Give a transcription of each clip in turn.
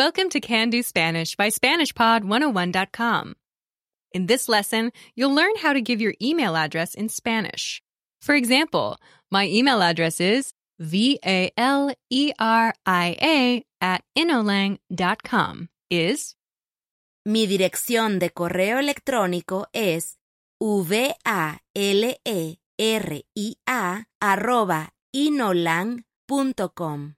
Welcome to Can Do Spanish by SpanishPod101.com. In this lesson, you'll learn how to give your email address in Spanish. For example, my email address is V-A-L-E-R-I-A at inolang.com is Mi dirección de correo electrónico es v-a-l-e-r-i-a arroba inolang.com.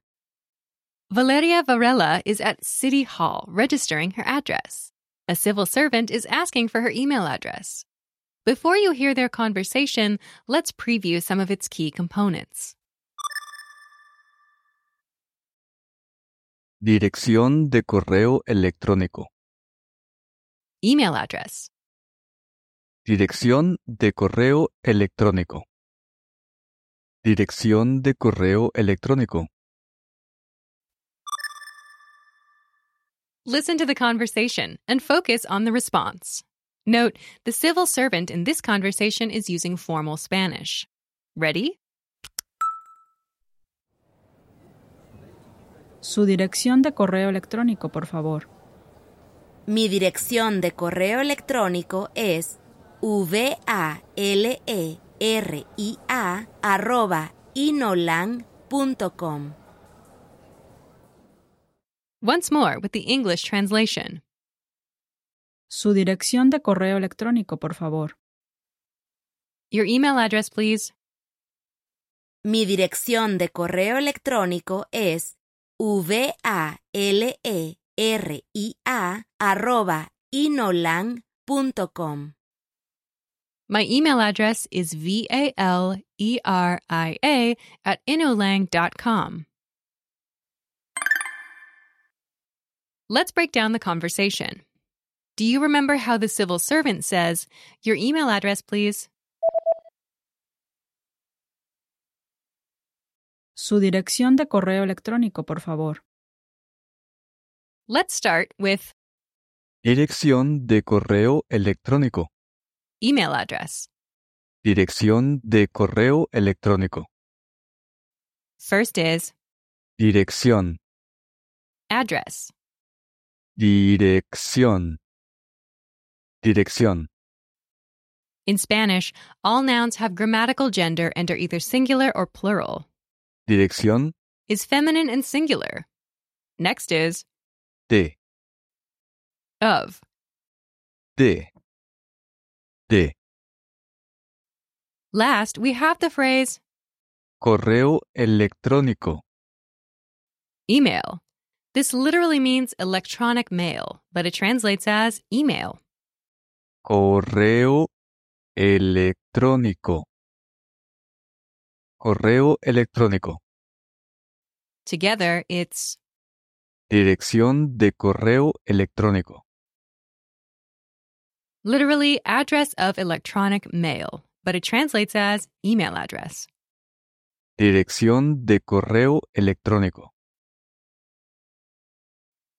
Valeria Varela is at City Hall registering her address. A civil servant is asking for her email address. Before you hear their conversation, let's preview some of its key components. Dirección de correo electrónico. Email address. Dirección de correo electrónico. Dirección de correo electrónico. Listen to the conversation and focus on the response. Note, the civil servant in this conversation is using formal Spanish. Ready? Su dirección de correo electrónico, por favor. Mi dirección de correo electrónico es v-a-l-e-r-i-a arroba inolang.com. Once more with the English translation. Su dirección de correo electrónico, por favor. Your email address, please. Mi dirección de correo electrónico es v-a-l-e-r-i-a arroba inolang.com. My email address is V-A-L-E-R-I-A at inolang.com. Let's break down the conversation. Do you remember how the civil servant says, Your email address, please? Su dirección de correo electrónico, por favor. Let's start with Dirección de correo electrónico. email address. Dirección de correo electrónico. First is Dirección. address. Dirección. Dirección. In Spanish, all nouns have grammatical gender and are either singular or plural. Dirección Is feminine and singular. Next is de. of. De. De. Last, we have the phrase Correo electrónico. email. This literally means electronic mail, but it translates as email. Correo electrónico. Correo electrónico. Together, it's Dirección de correo electrónico. literally address of electronic mail, but it translates as email address. Dirección de correo electrónico.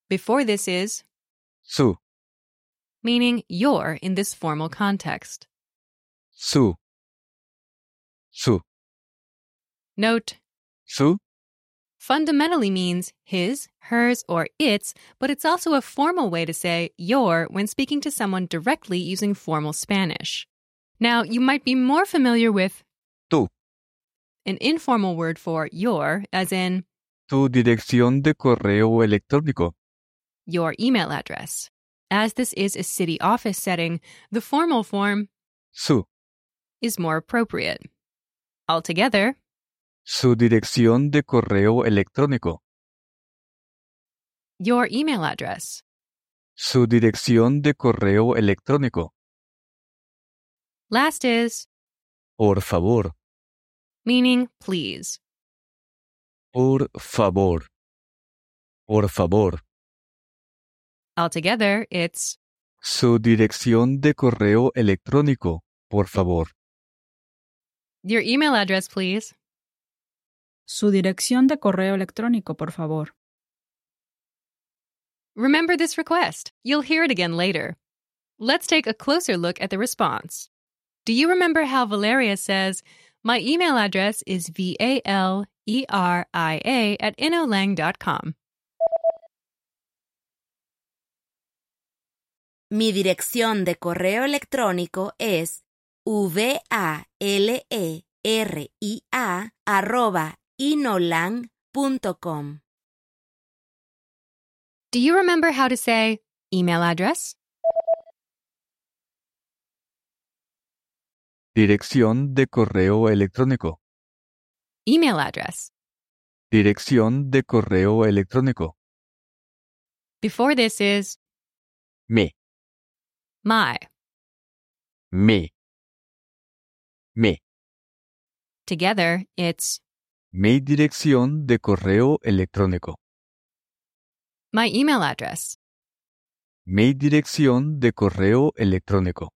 Before this is Su. meaning your in this formal context. Su. Su. Note, Su. fundamentally means his, hers, or its, but it's also a formal way to say your when speaking to someone directly using formal Spanish. Now, you might be more familiar with Tu. an informal word for your, as in Tu dirección de correo electrónico. Your email address. As this is a city office setting, the formal form Su. is more appropriate. Altogether, Su dirección de correo electrónico. your email address. Su dirección de correo electrónico. Last is Por favor. meaning please. Por favor. Por favor. Altogether, it's Su dirección de correo electrónico. Por favor. your email address, please. Su dirección de correo electrónico, por favor. Remember this request. You'll hear it again later. Let's take a closer look at the response. Do you remember how Valeria says, My email address is V A L E R I A at inolang.com? Mi dirección de correo electrónico es valeria arroba inolang.com. Do you remember how to say email address? Dirección de correo electrónico. Email address. Dirección de correo electrónico. Before this is Me, my. me. Me. Together, it's Mi dirección de correo electrónico. my email address. Mi dirección de correo electrónico.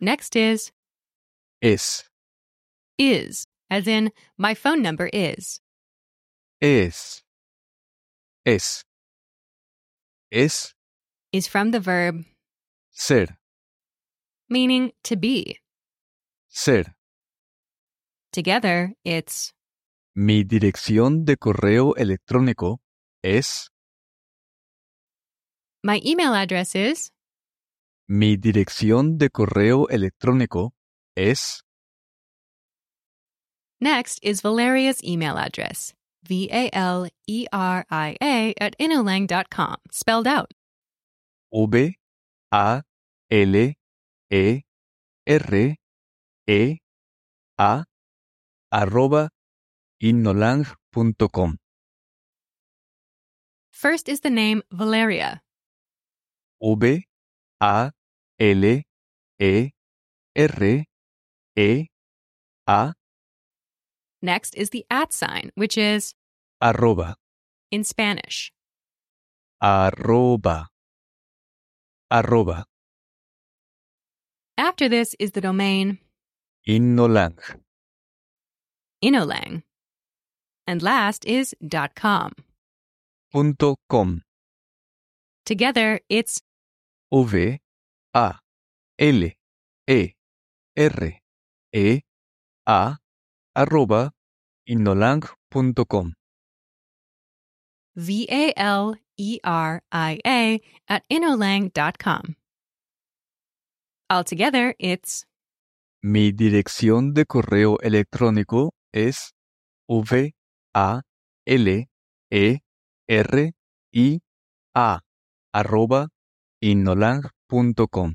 Next is Es, is, as in my phone number is. es. Es. Es Is from the verb ser, meaning to be. ser. Together, it's Mi dirección de correo electrónico es. my email address is Mi dirección de correo electrónico es. Next is Valeria's email address, V A L E R I A at inolang.com, spelled out. V A L E R E A arroba inolang.com. First is the name Valeria. V A L E R E A Next is the at sign, which is arroba in Spanish. arroba arroba After this is the domain innolang Inolang. And last is .com. punto com. Together, it's V A L E R E A arroba inolang.com. V A L E R I A at inolang.com. Altogether, it's Mi dirección de correo electrónico es v a l e r i a arroba innolang.com.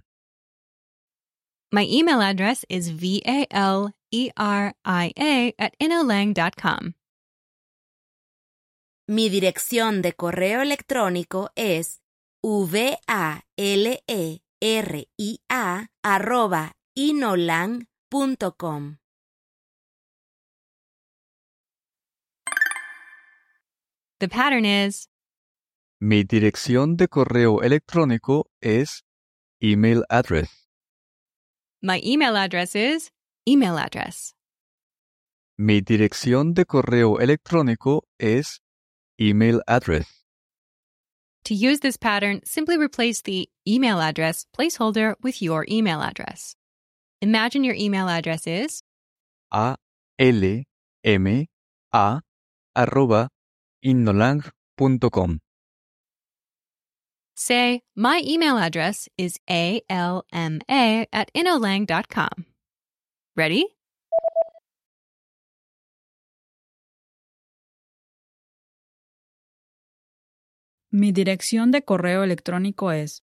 My email address is V-A-L-E-R-I-A at inolang.com. Mi dirección de correo electrónico es valeria arroba inolang.com. The pattern is Mi dirección de correo electrónico es email address. my email address is email address. Mi dirección de correo electrónico es email address. To use this pattern, simply replace the email address placeholder with your email address. Imagine your email address is a l m a arroba inolang.com. Say, my email address is ALMA at inolang.com. Ready? Mi dirección de correo electrónico es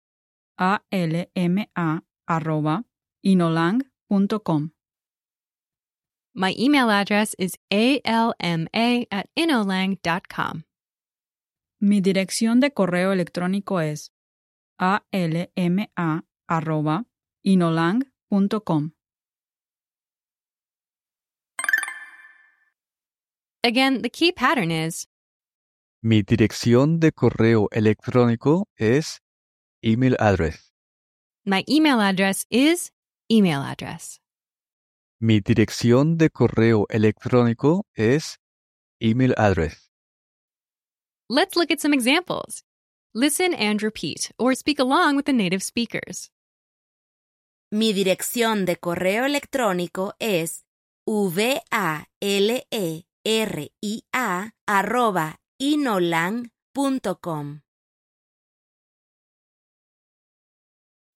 alma arroba inolang.com. My email address is ALMA at inolang.com. Mi dirección de correo electrónico es alma arroba inolang.com. Again, the key pattern is Mi dirección de correo electrónico es email address. my email address is email address. Mi dirección de correo electrónico es email address. Let's look at some examples. Listen and repeat, or speak along with the native speakers. Mi dirección de correo electrónico es valeria arroba inolang.com.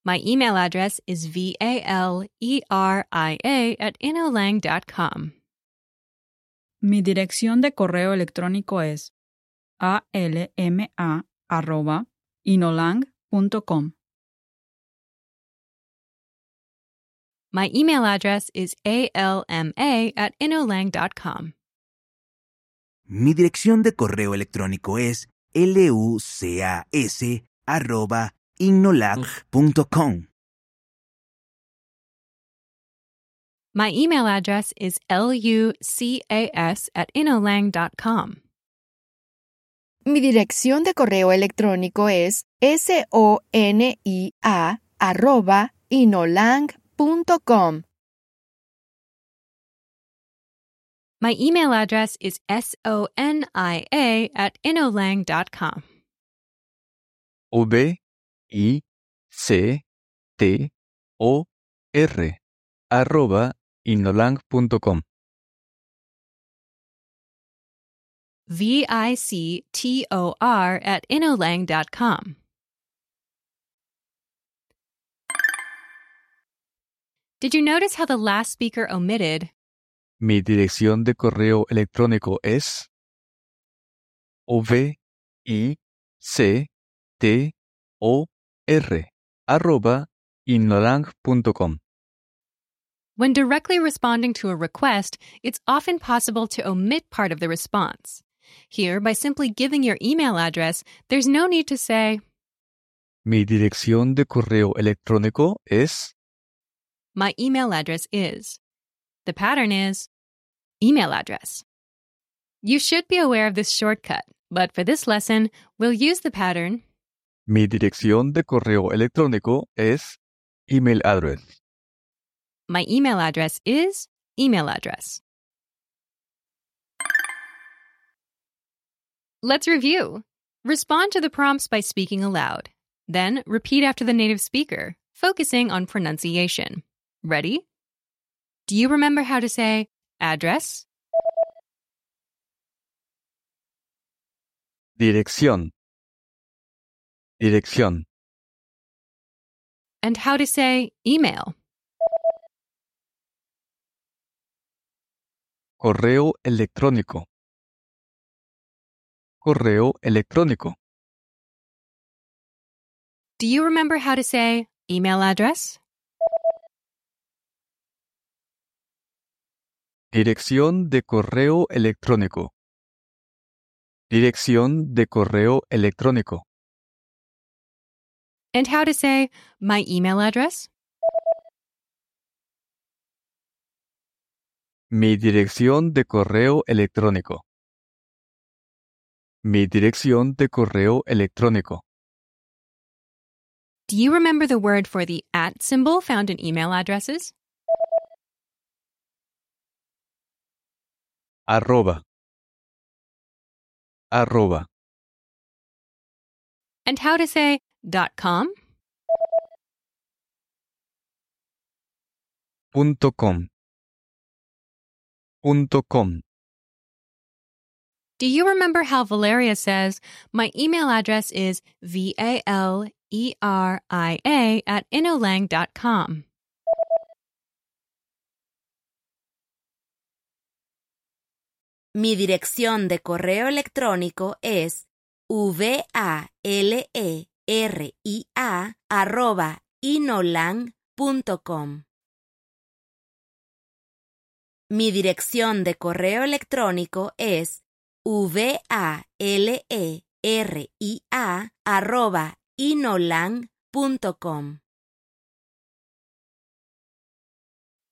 My email address is V A L E R I A at inolang.com. Mi dirección de correo electrónico es alma@inolang.com. My email address is alma at inolang.com. Mi dirección de correo electrónico es lucas@ignolang.com. My email address is lucas at inolang.com. Mi dirección de correo electrónico es sonia arroba inolang.com. My email address is sonia at inolang.com. V I C T O R arroba inolang.com. V I C T O R at inolang.com. Did you notice how the last speaker omitted Mi dirección de correo electrónico es V I C T O R arroba inolang.com. When directly responding to a request, it's often possible to omit part of the response. Here, by simply giving your email address, there's no need to say, Mi dirección de correo electrónico es My email address is. The pattern is email address. You should be aware of this shortcut, but for this lesson, we'll use the pattern Mi dirección de correo electrónico es email address. My email address is email address. Let's review. Respond to the prompts by speaking aloud. Then repeat after the native speaker, focusing on pronunciation. Ready? Do you remember how to say address, Dirección. Dirección. and how to say email? Correo electrónico. Correo electrónico. Do you remember how to say email address? Dirección de correo electrónico. Dirección de correo electrónico. And how to say my email address? Mi dirección de correo electrónico. Mi dirección de correo electrónico. Do you remember the word for the at symbol found in email addresses? Arroba. Arroba. And how to say .com? Punto com. Punto com. Do you remember how Valeria says, my email address is V A L E R I A at inolang.com? Mi dirección de correo electrónico es valia arroba inolang.com. Mi dirección de correo electrónico es valia arroba inolang.com.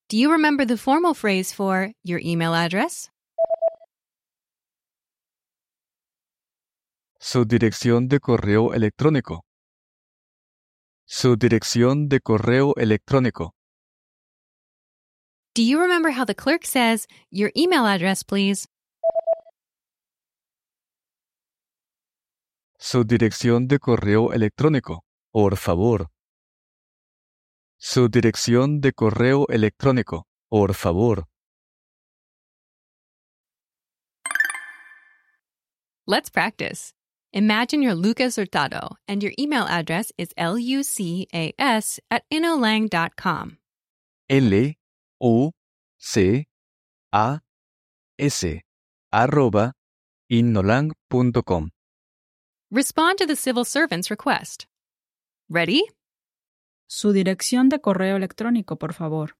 Do you remember the formal phrase for your email address? Su dirección de correo electrónico. Su dirección de correo electrónico. Do you remember how the clerk says, your email address, please? Su dirección de correo electrónico. Por favor. Su dirección de correo electrónico. Por favor. Let's practice. Imagine you're Lucas Hurtado and your email address is lucas at inolang.com. L U C A S arroba inolang.com. Respond to the civil servant's request. Ready? Su dirección de correo electrónico, por favor.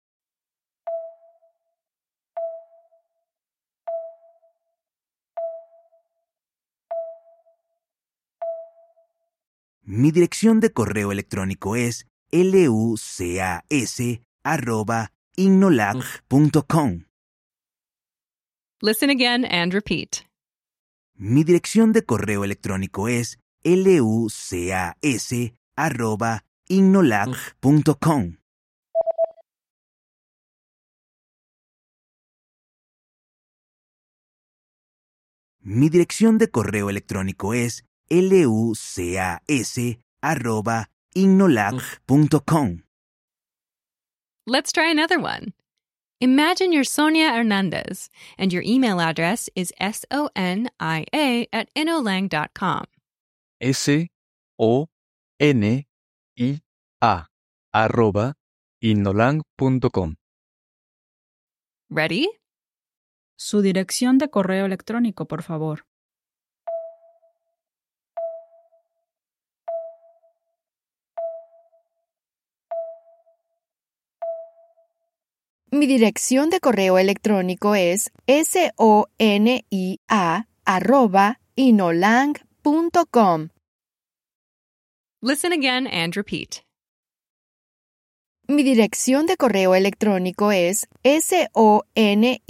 Mi dirección de correo electrónico es lucas@ignolag.com. Listen again and repeat. Mi dirección de correo electrónico es lucas@ignolag.com. Mi dirección de correo electrónico es lucas@ignolag.com. Let's try another one. Imagine you're Sonia Hernandez and your email address is sonia at inolang.com. S O N I A arroba innolang.com. Ready? Su dirección de correo electrónico, por favor. Mi dirección de correo electrónico es sonia arroba inolang.com. Listen again and repeat. Mi dirección de correo electrónico es sonia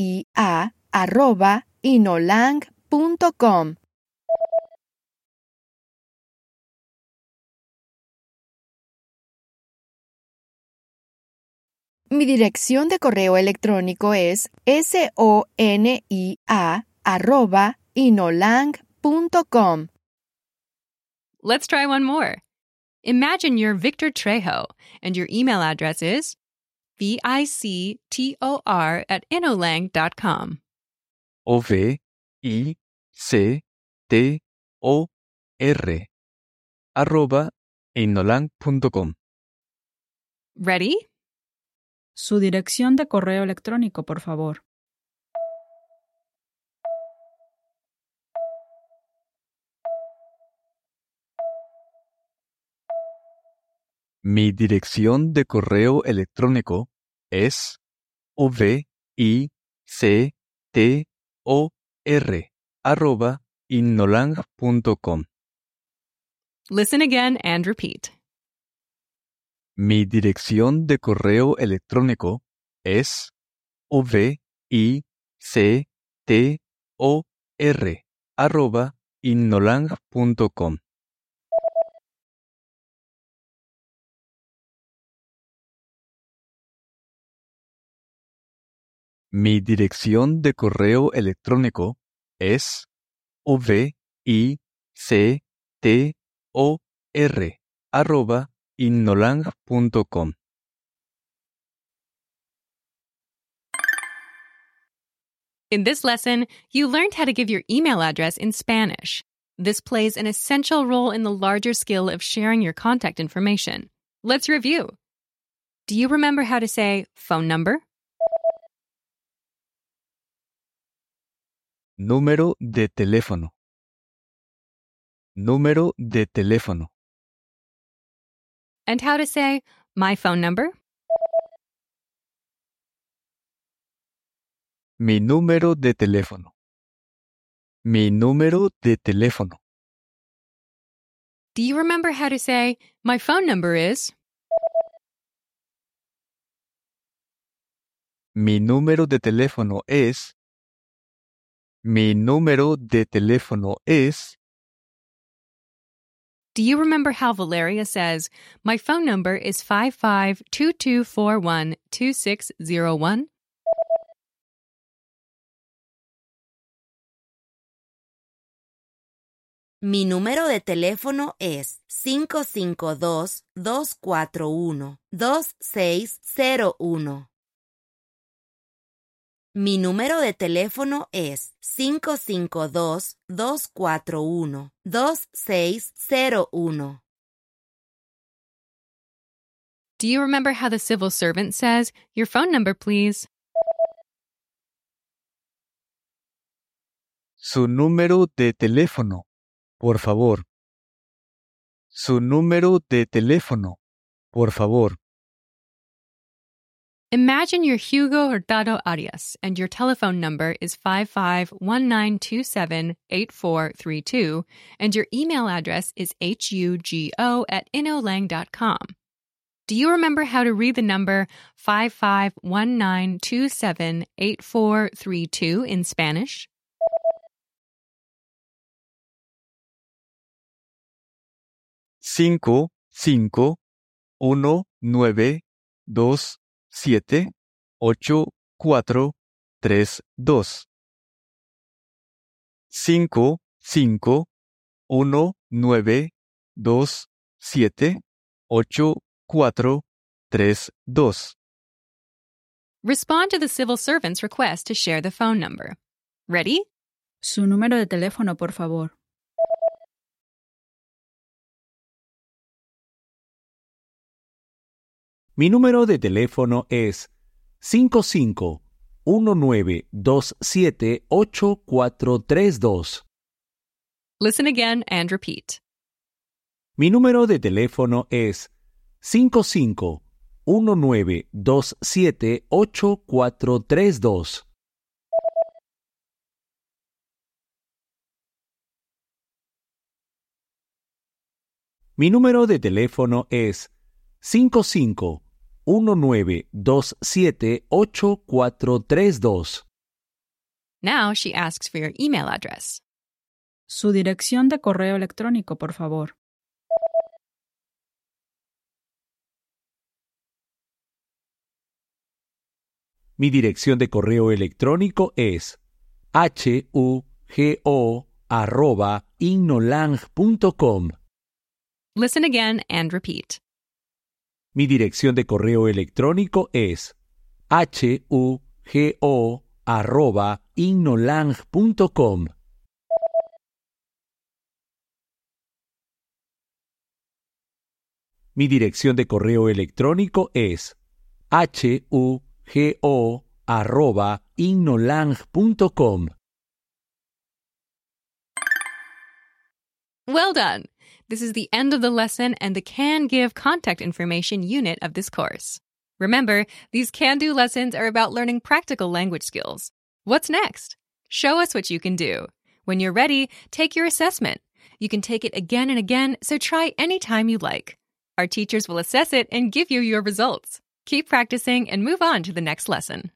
Mi dirección de correo electrónico es sonia arroba inolang.com. Let's try one more. Imagine you're Victor Trejo and your email address is victor at inolang.com. O V I C T O R arroba innolang.com. Ready? Su dirección de correo electrónico, por favor. Mi dirección de correo electrónico es v i c t o r arroba innolang.com. Listen again and repeat. Mi dirección de correo electrónico es ovictor arroba innolang.com. Mi dirección de correo electrónico es ovictor arroba inolang.com. In this lesson, you learned how to give your email address in Spanish. This plays an essential role in the larger skill of sharing your contact information. Let's review. Do you remember how to say phone number? Número de teléfono. Número de teléfono. And how to say my phone number? Mi número de teléfono. Mi número de teléfono. Do you remember how to say my phone number is? Mi número de teléfono es. Mi número de teléfono es. Do you remember how Valeria says, My phone number is 5522412601? Mi número de teléfono es 552-241-2601. Mi número de teléfono es 552-241-2601. Do you remember how the civil servant says, Your phone number, please? Su número de teléfono, por favor. Su número de teléfono, por favor. Imagine you're Hugo Hurtado Arias and your telephone number is 5519278432 and your email address is hugo at inolang.com. Do you remember how to read the number 5519278432 in Spanish? Cinco, cinco, uno, nueve, dos, 7, 8, 4, 3, 2. 5, 5, 1, 9, 2, 7, 8, 4, 3, 2. Respond to the civil servant's request to share the phone number. Ready? Su número de teléfono, por favor. Mi número de teléfono es 5519278432. Listen again and repeat. Mi número de teléfono es 5519278432. Mi número de teléfono es 5519278432. Now she asks for your email address. Su dirección de correo electrónico, por favor. Mi dirección de correo electrónico es hugo@ignolang.com. Listen again and repeat. Mi dirección de correo electrónico es hugo@ignolang.com. Mi dirección de correo electrónico es hugo@ignolang.com. Well done! This is the end of the lesson and the Can Give contact information unit of this course. Remember, these Can Do lessons are about learning practical language skills. What's next? Show us what you can do. When you're ready, take your assessment. You can take it again and again, so try anytime you like. Our teachers will assess it and give you your results. Keep practicing and move on to the next lesson.